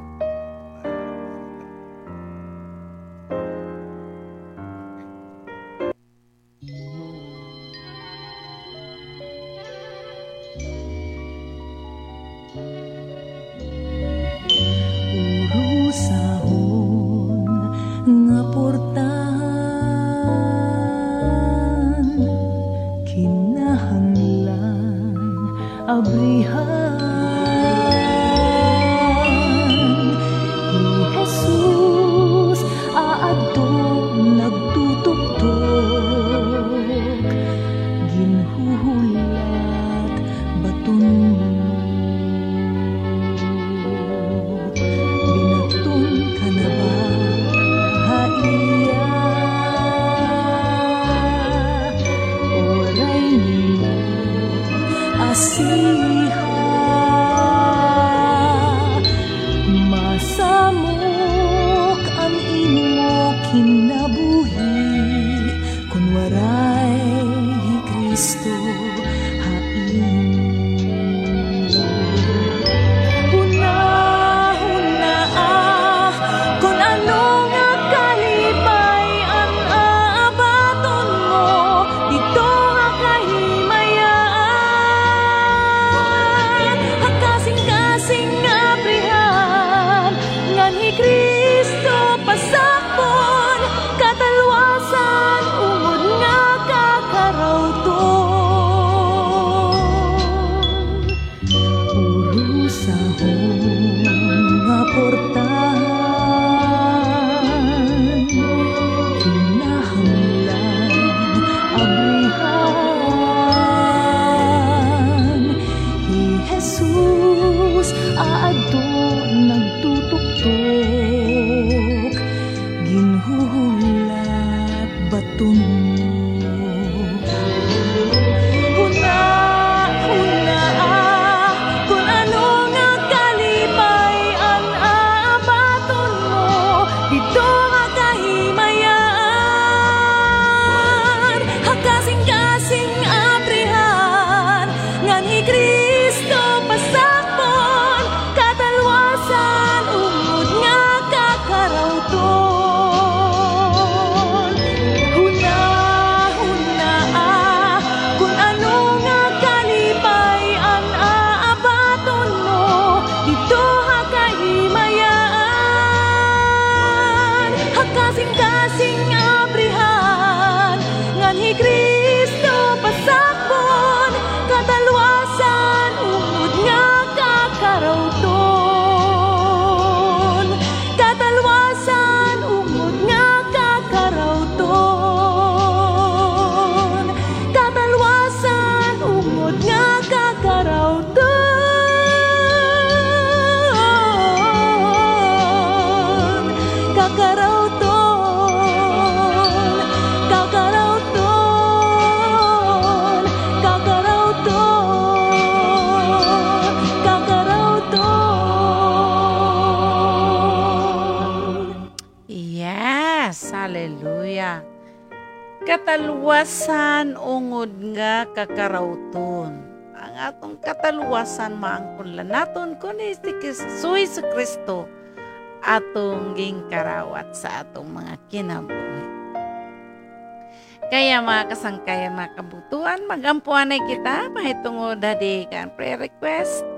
Yes, hallelujah. Katalwasan ungod nga kakarawton. Ang atong katalwasan maangkon naton kun si sa Kristo atong gingkarawat sa atong mga kinabuhi. Kaya mga kasangkayan mga kabutuan, magampuan na kita, mahitungod hadi kan prayer request.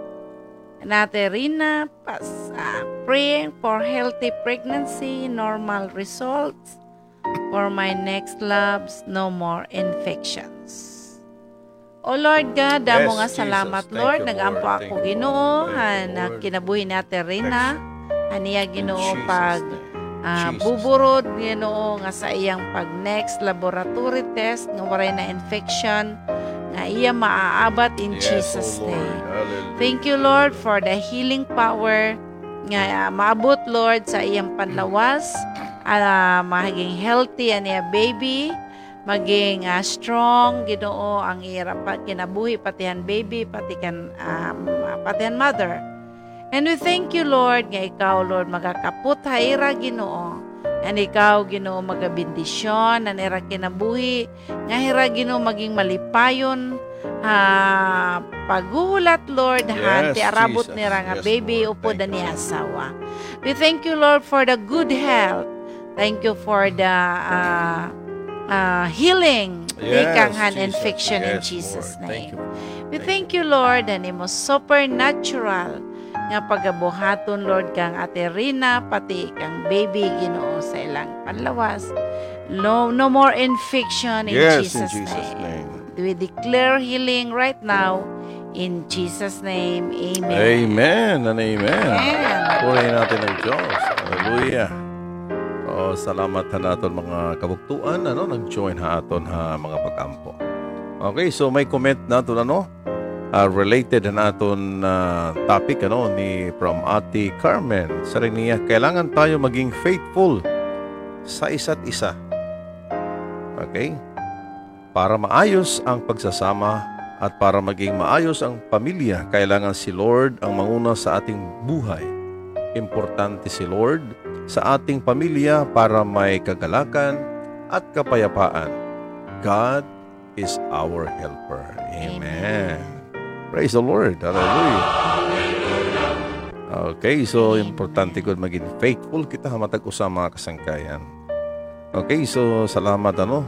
Natin rin na pas, ah, praying for healthy pregnancy, normal results, for my next loves, no more infections. O Lord God, damo Yes, nga Jesus. salamat Thank Lord, nagampo ako Ginoo, you, Lord. kinabuhi natin rin na, aniya In Ginoo Jesus' pag ah, Jesus' buburod Ginoo nga sa iyang pag next laboratory test nga waray na infection nga iya maaabat in Yes, Jesus O Lord. name. Hallelujah. Thank you Lord for the healing power nga ah, maabot Lord sa iyang panlawas ah, maging healthy ang iya baby maging ah, strong Ginoo ang ira pa kinabuhi patihan baby pati kan um, patihan mother and we thank you Lord nga ikaw Lord magakaput haira Ginoo and ikaw Ginoo magabindisyon ang ira kinabuhi nga hira Ginoo maging malipayon ah, pagulat Lord han Yes, ti arabot Jesus. nira nga Yes, baby Lord. upod Thank ni asawa we thank you Lord for the good health thank you for the ah, ah, healing Yes, ikang han infection in Yes, Jesus Lord. Thank name you. We thank you, Lord, and imo supernatural nga pagabuhaton, Lord, kang Ate Rina, pati kang baby ginoo sa ilang panlawas. No, no more infection in Yes, in Jesus, Jesus' name. name. We declare healing right now in Jesus' name. Amen. Amen and amen. Amen. Purihin natin ang Diyos. Hallelujah. Oh, salamat ha naton mga kabuktuan ano nag-join ha aton ha mga pag-ampo. Okay, so may comment naton ano ah, related na naton na topic ano ni from Ate Carmen. Sa niya, kailangan tayo maging faithful sa isa't isa. Okay? Para maayos ang pagsasama at para maging maayos ang pamilya, kailangan si Lord ang manguna sa ating buhay. Importante si Lord sa ating pamilya para may kagalakan at kapayapaan. God is our helper. Amen. Praise the Lord. Hallelujah. Okay, so importante ko maging faithful kita matag usa mga kasangkayan. Okay, so salamat ano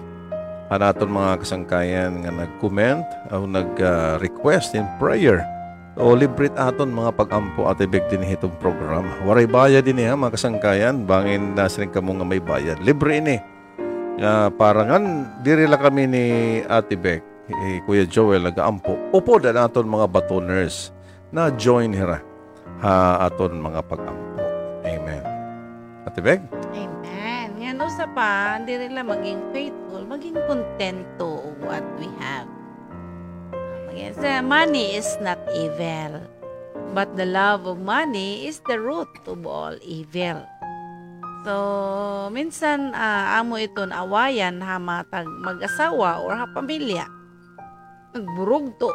anaton mga kasangkayan nga nag-comment o nag-request in prayer. O libre aton mga pag-ampo at ibig din itong program. Waray bayad din niya mga kasangkayan. Bangin na sining kamo nga may bayad. Libre ini. Uh, parangan, diri lang kami ni Ate Beck, eh, Kuya Joel, nag-ampo. Upo na naton mga batoners na join hira ha aton mga pag-ampo. Amen. Ate Beck? Amen. No sa pa, hindi rin lang maging faithful, maging kontento of what we have. Yes, uh, money is not evil, but the love of money is the root of all evil. So, minsan ah, amo iton awayan ha matag mag-asawa or ha pamilya. Nagburog to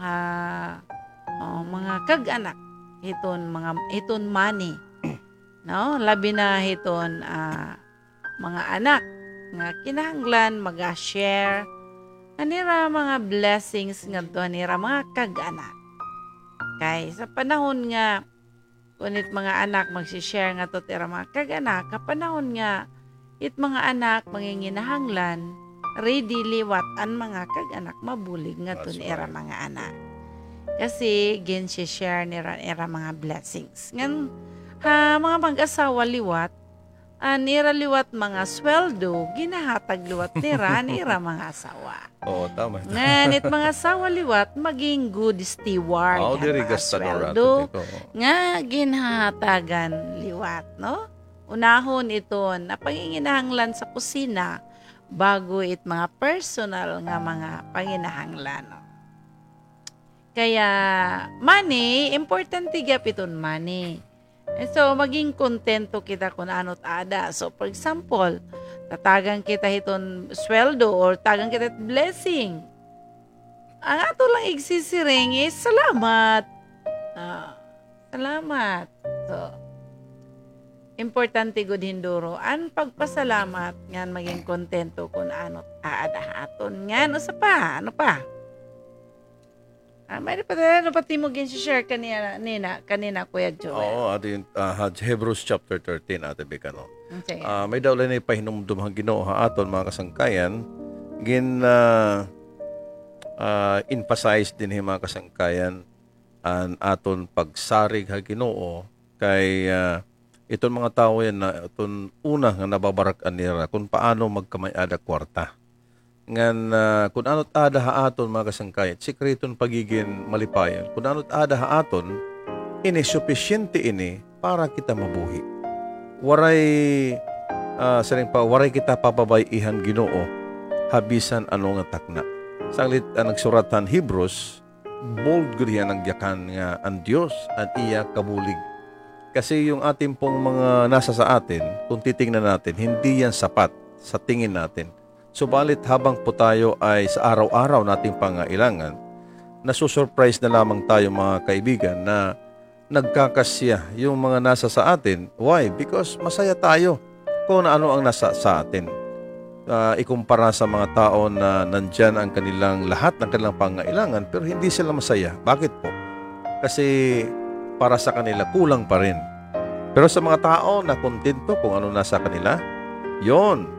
ha oh, mga kag-anak iton mga iton money. No, labi na iton ah, mga anak nga kinahanglan mag-share anira mga blessings nga to anira mga kag-anak. Kay sa panahon nga kunit mga anak magsishare nga to tira mga kag-anak, kapanahon nga it mga anak manginginahanglan ready liwat an mga kag-anak mabulig nga to That's era right. mga anak. Kasi gin share nira era mga blessings. Ngan ha mga mag-asawa liwat anira liwat mga sweldo ginahatag liwat nira nira mga asawa. Oo, tama. Nganit mga asawa liwat maging good steward ang diri gasta sweldo nga ginhatagan liwat, no? Unahon iton na panginginahanglan sa kusina bago it mga personal nga mga panginahanglan. no? Kaya money, importante gap iton money. And so, maging kontento kita kung ano't ada. So, for example, tatagang kita iton sweldo or tagang kita it blessing. Ang ato lang igsisiring is salamat. Ah, salamat. So, importante gud hinduro an pagpasalamat ngan maging kontento kung ano aada aton ngan usa pa ano pa Ah, may pa ano pa timo gin share kanina nina kanina Kuya Joel. Oo, ato yung ah, Hebrews chapter 13, Ate Beck, ano? Sige. Ah, may daw lang na ipahinumdum ang ginoo ha aton mga kasangkayan gin ah, ah, emphasize din hi mga kasangkayan an aton pagsarig ha ginoo kay ah, iton mga tao yan na iton una nga nababarak nila kung paano magkamayada kwarta. Ngan ah, kung ano't ada ha aton mga kasangkayan sikreton pagiging malipayan. Kung ano't ada ha aton ini sufficiente ini para kita mabuhi. Waray uh, saring pa waray kita papabayihan Ginoo habisan ano nga takna. Saglit ang nagsuratan Hebrews bold gud ang yakan nga ang Dios at iya kabulig kasi yung ating pong mga nasa sa atin kung titingnan natin hindi yan sapat sa tingin natin subalit habang po tayo ay sa araw-araw nating pangailangan nasusurprise na lamang tayo mga kaibigan na nagkakasya yung mga nasa sa atin. Why? Because masaya tayo kung ano ang nasa sa atin. Ah, ikumpara sa mga tao na nandyan ang kanilang lahat ng kanilang pangailangan pero hindi sila masaya. Bakit po? Kasi para sa kanila kulang pa rin. Pero sa mga tao na kontento kung ano nasa kanila, yon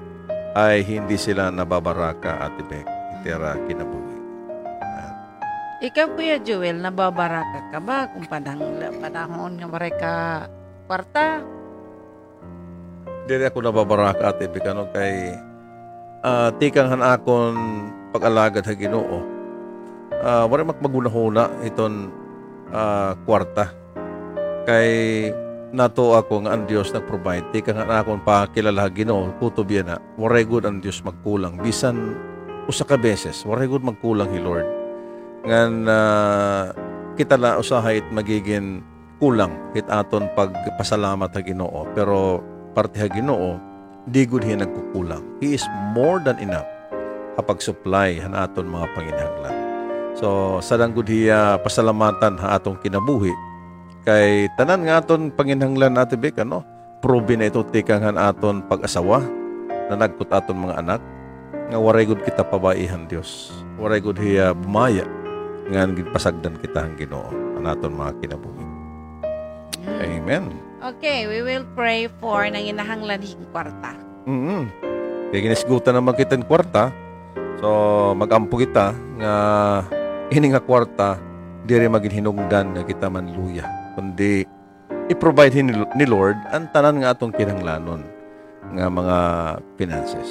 ay hindi sila nababaraka at ibek. Itira kinabuhi. Ikaw Kuya Joel nababaraka ka ba kung padang panahon nga maray ka kwarta? Dili ako nababaraka at ibig ano kay ah tikang han akon pag-alagad ha Ginoo. Ah wala mat magunahuna iton ah, kwarta. Kay nato ako nga ang Dios nag-provide. Tikang han akon pa kilala Ginoo kutob yan na. Waray good ang Dios magkulang. Bisan usa ka beses waray good magkulang hi Lord. Ngan ah, kita na usahay it magiging kulang. Hit aton pagpasalamat ha Ginoo. Pero parte ha Ginoo di gud hiya nagkukulang. He is more than enough kapag supply han aton mga panginahanglan. So sadang gud hiya pasalamatan ha atong kinabuhi kay tanan nga aton panginahanglan ate Bek ano proven na ito tikang han aton pag-asawa na nagkut aton mga anak nga waray gud kita pabaihan Dios. Waray gud hiya bumaya nga gipasagdan kita ang Ginoo anaton mga kinabuhi. Amen. Okay, we will pray for nang inahanglan hing kwarta. Mm Kaya ginisgutan naman kita ng kwarta. So, magampo kita nga ini nga kwarta diri maging hinungdan nga kita manluya. Kundi i-provide ni, ni Lord ang tanan nga atong kinahanglanon nga mga finances.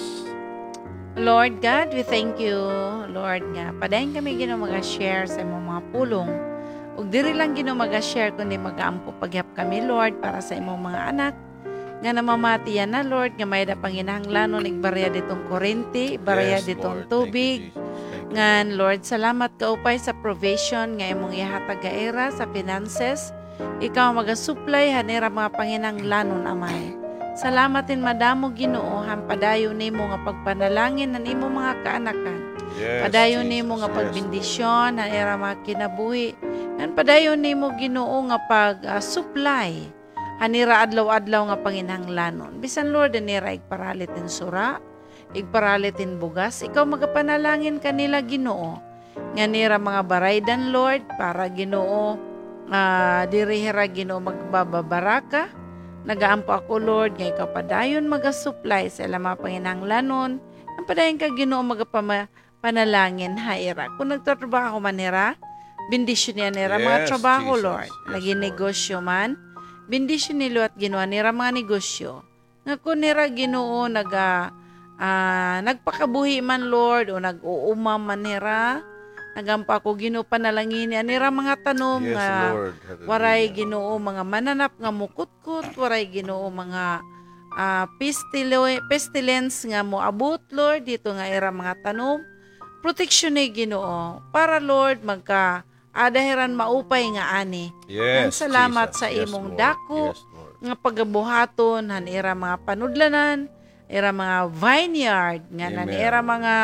Lord God, we thank you, Lord nga. Padayon kami gino mag-share sa imong mga pulong. Ug diri lang gino mag-share kundi mag-aampo paghap kami, Lord, para sa imong mga anak nga namamati yan na, Lord, nga may da panginahanglanon igbarya ditong kurente, ibarya ditong tubig. Ngan, Lord, salamat ka upay sa provision nga imong ihatag nga era sa finances. Ikaw maga-supply hanera mga panginahanglanon amay. Salamatin madamo Ginoo padayon nimo nga pagpanalangin ng imo mga kaanakan. Padayon nimo nga pagbendisyon na era mga kinabuhi. Ngan padayon nimo Ginoo nga pag-supply hanira adlaw-adlaw nga panginahanglanon. Bisan Lord anira igparalit in sura, igparalit in bugas, ikaw magapanalangin kanila Ginoo. Nga nira mga baraydan Lord para Ginoo uh, dirihira Ginoo magbababaraka Nagaampo ako, Lord, nga ikaw padayon maga-supply sa ilang mga panginanglanon. Ang padayon ka ginoo magapanalangin, haira. Kung nagtatrabaho man nira, bindisyon niya nira Yes, mga trabaho, Jesus. Lord. Yes, Lagi negosyo man, bindisyon nilo at ginawa nira mga negosyo. Nga kung nira ginoo naga, ah, nagpakabuhi man, Lord, o nag-uuma man nira, nagampa ko ginoo panalangin niya nira mga tanom Yes, nga Lord. Waray Ginoo mga mananap nga mukutkut, waray Ginoo mga ah, pestilo- pestilence nga mo abot Lord dito nga era mga tanom. Proteksyon ni Ginoo para Lord magka adahiran maupay nga ani Yes, Ang salamat Jesus. sa Yes, imong Lord. dako. Yes, Lord. nga pagabuhaton han era mga panudlanan, era mga vineyard nga nan era mga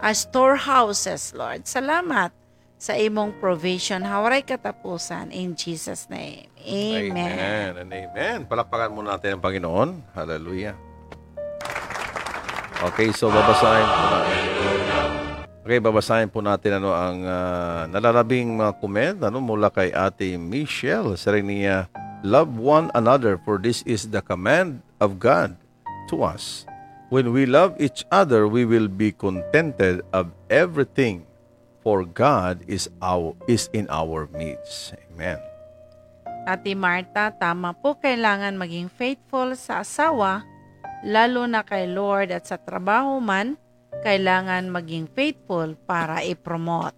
ah, storehouses Lord. Salamat sa imong provision. Hawaray katapusan in Jesus name. Amen. Amen and amen. Palakpakan muna natin ang Panginoon. Hallelujah. Okay, so babasahin po natin. Okay, babasahin po natin ano ang ah, nalalabing mga comment ano mula kay Ate Michelle. Sabi niya, Love one another for this is the command of God to us. When we love each other, we will be contented of everything for God is our is in our midst. Amen. Ate Marta, tama po kailangan maging faithful sa asawa, lalo na kay Lord at sa trabaho man, kailangan maging faithful para i-promote.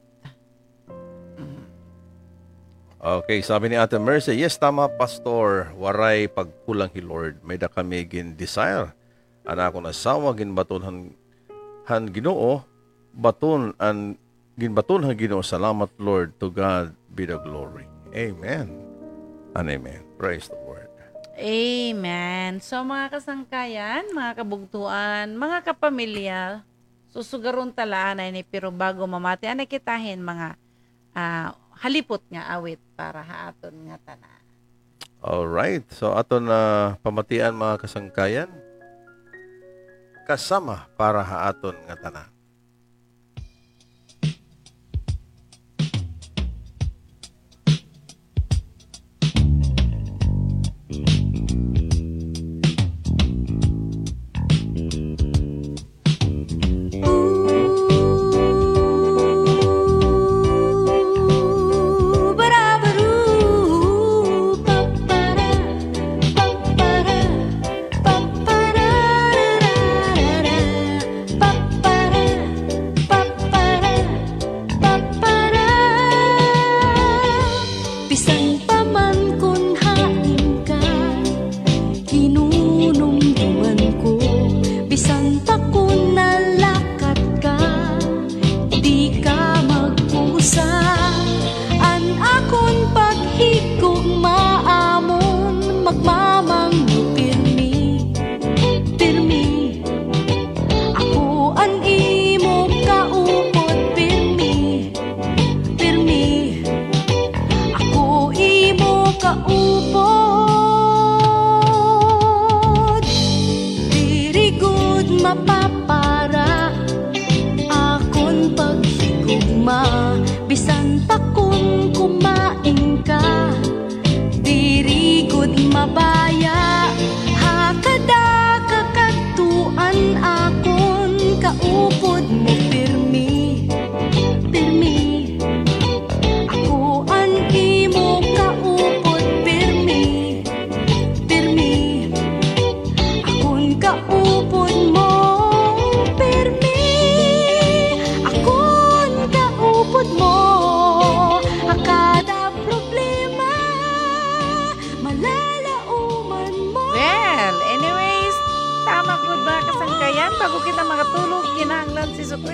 Okay, sabi ni Ate Mercy, yes, tama, Pastor. Waray pagkulang hi Lord. May da kami gin desire. Ana ko asawa, gin baton han, han ginoo, baton an gin baton han ginoo. Salamat, Lord. To God be the glory. Amen. And amen. Praise the Lord. Amen. So mga kasangkayan, mga kabugtuan, mga kapamilya, susugaron talaan ay ni pero bago mamati, anay kitahin mga ah, halipot nga awit para haaton nga tanan. Alright. So, ato na pamatian mga kasangkayan. Kasama para haaton nga tanan.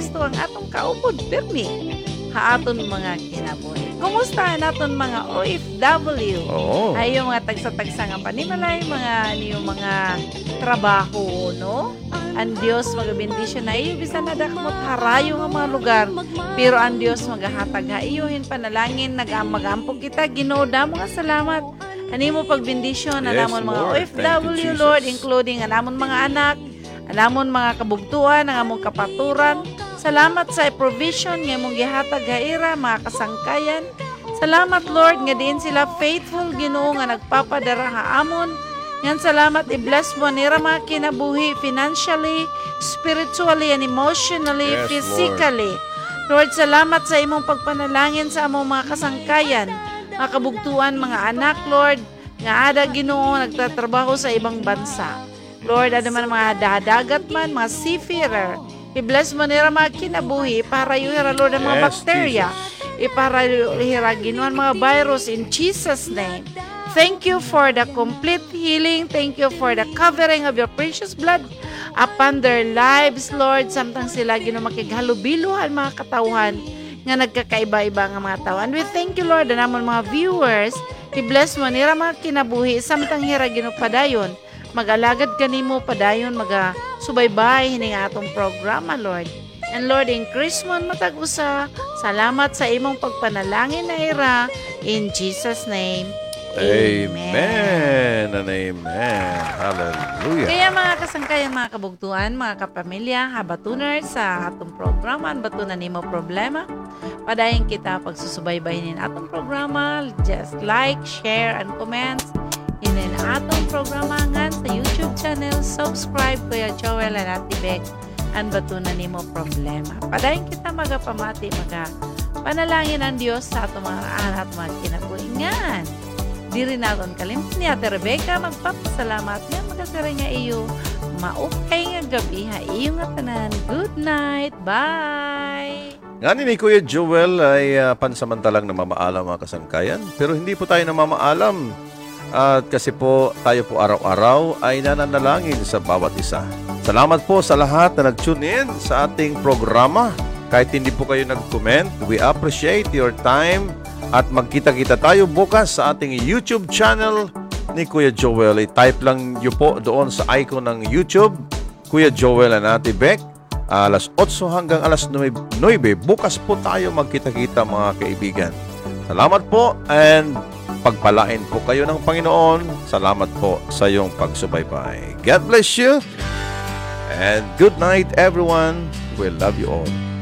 Kristo ang atong kaupod pirmi ha aton mga kinabuhi. Kumusta naton mga OFW? Oo. Ay yung mga tagsa-tagsa nga panimalay, mga niyo mga trabaho, no? Ang Dios magabendisyon na iyo bisan na dakmot harayo nga mga lugar. Pero ang Dios magahatag ha iyohin panalangin nagamagampo kita Ginoo damo nga salamat. Ani mo pagbendisyon Yes, anamon mga Lord. OFW. Lord including anamon mga anak, anamon mga kabugtuan, ang among kapaturan. Salamat sa provision nga mong gihatag ha ira mga kasangkayan. Salamat Lord nga diin sila faithful Ginoo nga nagpapadara ha amon. Yan salamat i-bless mo nira mga kinabuhi financially, spiritually and emotionally, Yes, physically. Lord. salamat sa imong pagpanalangin sa among mga kasangkayan, mga kabugtuan, mga anak, Lord, nga ada Ginoo nagtatrabaho sa ibang bansa. Lord, ano man mga dadagat man, mga seafarer, i-bless mo nila mga kinabuhi para yuhira, Lord, ang mga Yes, bakterya. Ipara yuhira, ginuan mga virus in Jesus' name. Thank you for the complete healing. Thank you for the covering of your precious blood upon their lives, Lord. Samtang sila ginumakighalubiluhan mga katawhan nga nagkakaiba-iba nga mga tao. And we thank you, Lord, na namon mga viewers, i-bless mo nira mga kinabuhi, samtang hira ginupadayon. Mag-alagad kanimo padayon, maga subaybay hining atong programa, Lord. And Lord, increase mo ang matag-usa. Salamat sa imong pagpanalangin na ira. In Jesus' name, Amen and amen. Hallelujah. Kaya mga kasangkayan, mga kabugtuan, mga kapamilya, habatuners sa atong programa, ang batunan nimo problema. Padayon kita pagsusubaybayin atong programa. Just like, share, and comments. In atong programa nga sa YouTube channel, subscribe Kuya Joel and Ate Beck ang batunan nimo problema. Padayon kita magapamati, maga panalangin ang Diyos sa atong mga anak mga kinabuhingan. Di rin naton kalimtan ni Ate Rebecca magpapasalamat nga magkasara nga iyo. Maupay nga gabi ha iyo nga tanan. Good night. Bye. Nga ni Kuya Joel ay ah, pansamantalang namamaalam mga kasangkayan. Pero hindi po tayo namamaalam. At kasi po tayo po araw-araw ay nananalangin sa bawat isa. Salamat po sa lahat na nag-tune in sa ating programa. Kahit hindi po kayo nag-comment, we appreciate your time at magkita-kita tayo bukas sa ating YouTube channel ni Kuya Joel. I-type lang niyo po doon sa icon ng YouTube, Kuya Joel and Ate Beck. Alas 8 hanggang alas 9, 9 bukas po tayo magkita-kita mga kaibigan. Salamat po and pagpalain po kayo ng Panginoon. Salamat po sa iyong pagsubaybay. God bless you and good night everyone. We love you all.